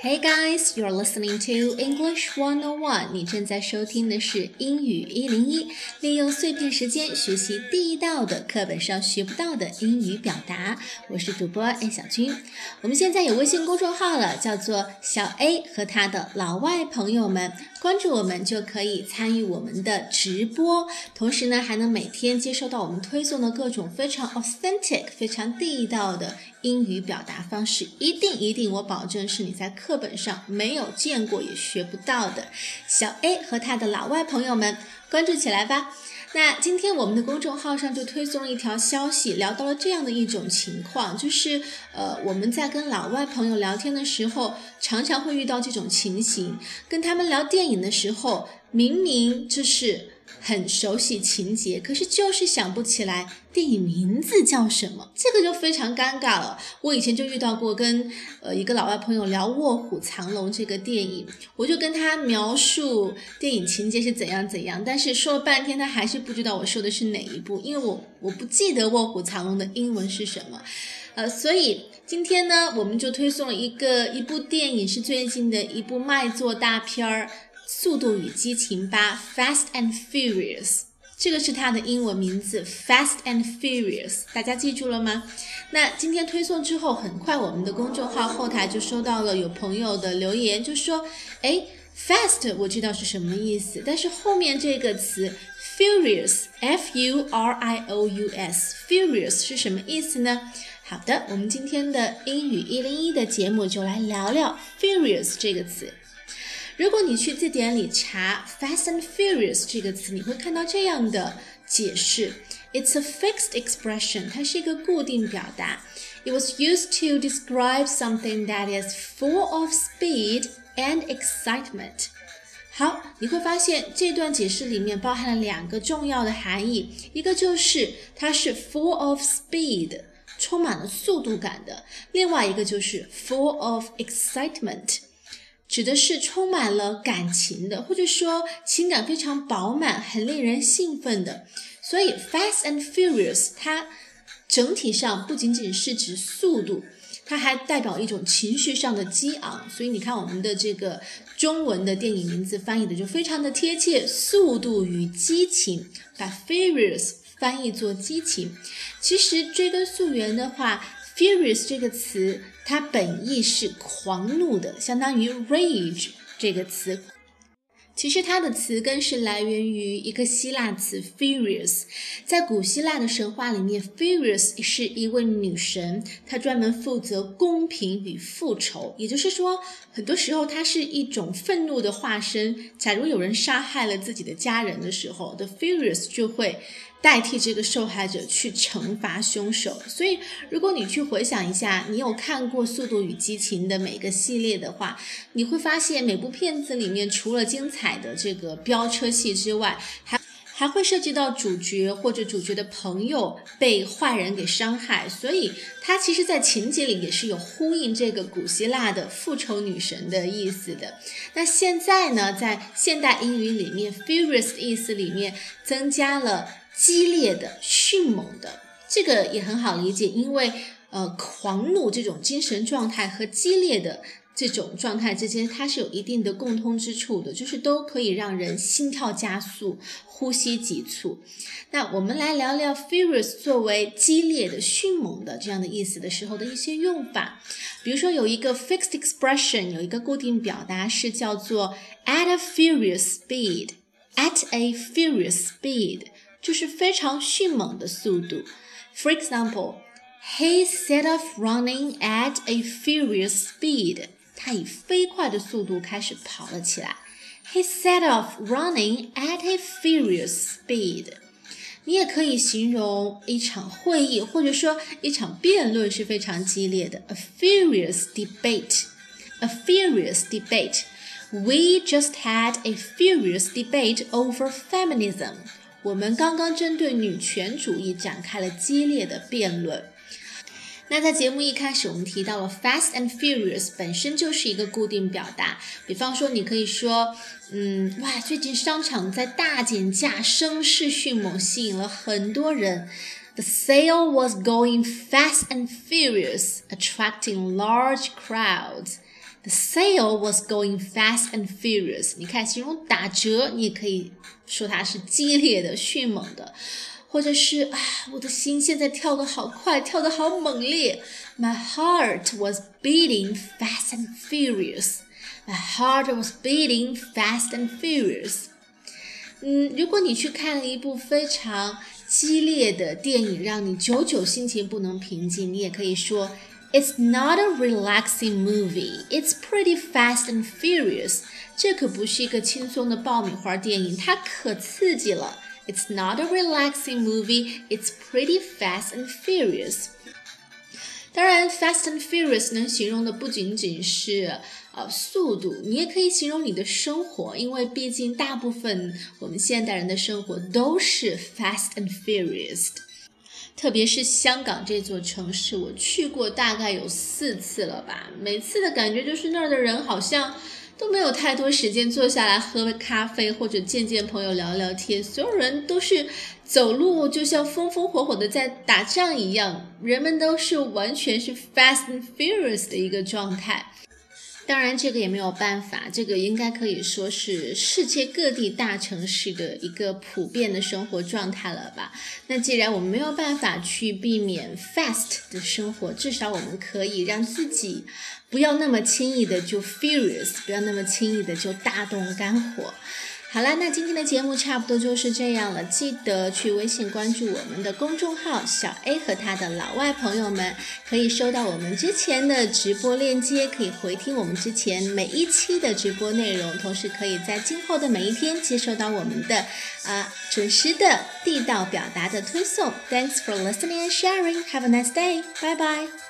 Hey guys, you're listening to English One On One。你正在收听的是英语一零一，利用碎片时间学习地道的课本上学不到的英语表达。我是主播 A 小军。我们现在有微信公众号了，叫做小 A 和他的老外朋友们。关注我们就可以参与我们的直播，同时呢还能每天接收到我们推送的各种非常 authentic、非常地道的英语表达方式。一定一定，我保证是你在课本上没有见过也学不到的。小 A 和他的老外朋友们，关注起来吧。那今天我们的公众号上就推送了一条消息，聊到了这样的一种情况，就是呃，我们在跟老外朋友聊天的时候，常常会遇到这种情形，跟他们聊电影的时候，明明就是。很熟悉情节，可是就是想不起来电影名字叫什么，这个就非常尴尬了。我以前就遇到过，跟呃一个老外朋友聊《卧虎藏龙》这个电影，我就跟他描述电影情节是怎样怎样，但是说了半天，他还是不知道我说的是哪一部，因为我我不记得《卧虎藏龙》的英文是什么，呃，所以今天呢，我们就推送了一个一部电影，是最近的一部卖座大片儿。《速度与激情八》（Fast and Furious），这个是它的英文名字，Fast and Furious，大家记住了吗？那今天推送之后，很快我们的公众号后台就收到了有朋友的留言，就说：“哎，Fast 我知道是什么意思，但是后面这个词 Furious，F-U-R-I-O-U-S，Furious 是什么意思呢？”好的，我们今天的英语一零一的节目就来聊聊 Furious 这个词。如果你去字典里查 “Fast and Furious” 这个词，你会看到这样的解释：It's a fixed expression，它是一个固定表达。It was used to describe something that is full of speed and excitement。好，你会发现这段解释里面包含了两个重要的含义，一个就是它是 full of speed，充满了速度感的；另外一个就是 full of excitement。指的是充满了感情的，或者说情感非常饱满、很令人兴奋的。所以，Fast and Furious 它整体上不仅仅是指速度，它还代表一种情绪上的激昂。所以你看，我们的这个中文的电影名字翻译的就非常的贴切，《速度与激情》把 Furious 翻译作激情。其实追根溯源的话，Furious 这个词。它本意是狂怒的，相当于 rage 这个词。其实它的词根是来源于一个希腊词 furious，在古希腊的神话里面，furious 是一位女神，她专门负责公平与复仇。也就是说，很多时候她是一种愤怒的化身。假如有人杀害了自己的家人的时候，the furious 就会。代替这个受害者去惩罚凶手，所以如果你去回想一下，你有看过《速度与激情》的每个系列的话，你会发现每部片子里面除了精彩的这个飙车戏之外，还还会涉及到主角或者主角的朋友被坏人给伤害，所以它其实，在情节里也是有呼应这个古希腊的复仇女神的意思的。那现在呢，在现代英语里面，furious 的意思里面增加了。激烈的、迅猛的，这个也很好理解，因为呃，狂怒这种精神状态和激烈的这种状态之间，它是有一定的共通之处的，就是都可以让人心跳加速、呼吸急促。那我们来聊聊 furious 作为激烈的、迅猛的这样的意思的时候的一些用法。比如说有一个 fixed expression，有一个固定表达是叫做 at a furious speed，at a furious speed。就是非常迅猛的速度。For example, he set off running at a furious speed. 他以飞快的速度开始跑了起来。He set off running at a furious speed. 你也可以形容一场会议或者说一场辩论是非常激烈的。A furious debate. A furious debate. We just had a furious debate over feminism. 我们刚刚针对女权主义展开了激烈的辩论。那在节目一开始，我们提到了 fast and furious 本身就是一个固定表达。比方说，你可以说，嗯，哇，最近商场在大减价，声势迅猛，吸引了很多人。The sale was going fast and furious, attracting large crowds. The sale was going fast and furious。你看，形容打折，你也可以说它是激烈的、迅猛的，或者是啊，我的心现在跳得好快，跳得好猛烈。My heart was beating fast and furious. My heart was beating fast and furious. 嗯，如果你去看了一部非常激烈的电影，让你久久心情不能平静，你也可以说 It's not a relaxing movie. It's pretty fast and furious. 这可不是一个轻松的爆米花电影，它可刺激了。It's not a relaxing movie. It's pretty fast and furious. 当然，fast and furious 能形容的不仅仅是呃速度，你也可以形容你的生活，因为毕竟大部分我们现代人的生活都是 fast and furious 的。 特别是香港这座城市，我去过大概有四次了吧，每次的感觉就是那儿的人好像。都没有太多时间坐下来喝咖啡或者见见朋友聊聊天，所有人都是走路就像风风火火的在打仗一样，人们都是完全是 fast and furious 的一个状态。当然，这个也没有办法，这个应该可以说是世界各地大城市的一个普遍的生活状态了吧？那既然我们没有办法去避免 fast 的生活，至少我们可以让自己不要那么轻易的就 furious，不要那么轻易的就大动肝火。好了，那今天的节目差不多就是这样了。记得去微信关注我们的公众号“小 A 和他的老外朋友们”，可以收到我们之前的直播链接，可以回听我们之前每一期的直播内容，同时可以在今后的每一天接收到我们的啊准时的地道表达的推送。Thanks for listening and sharing. Have a nice day. Bye bye.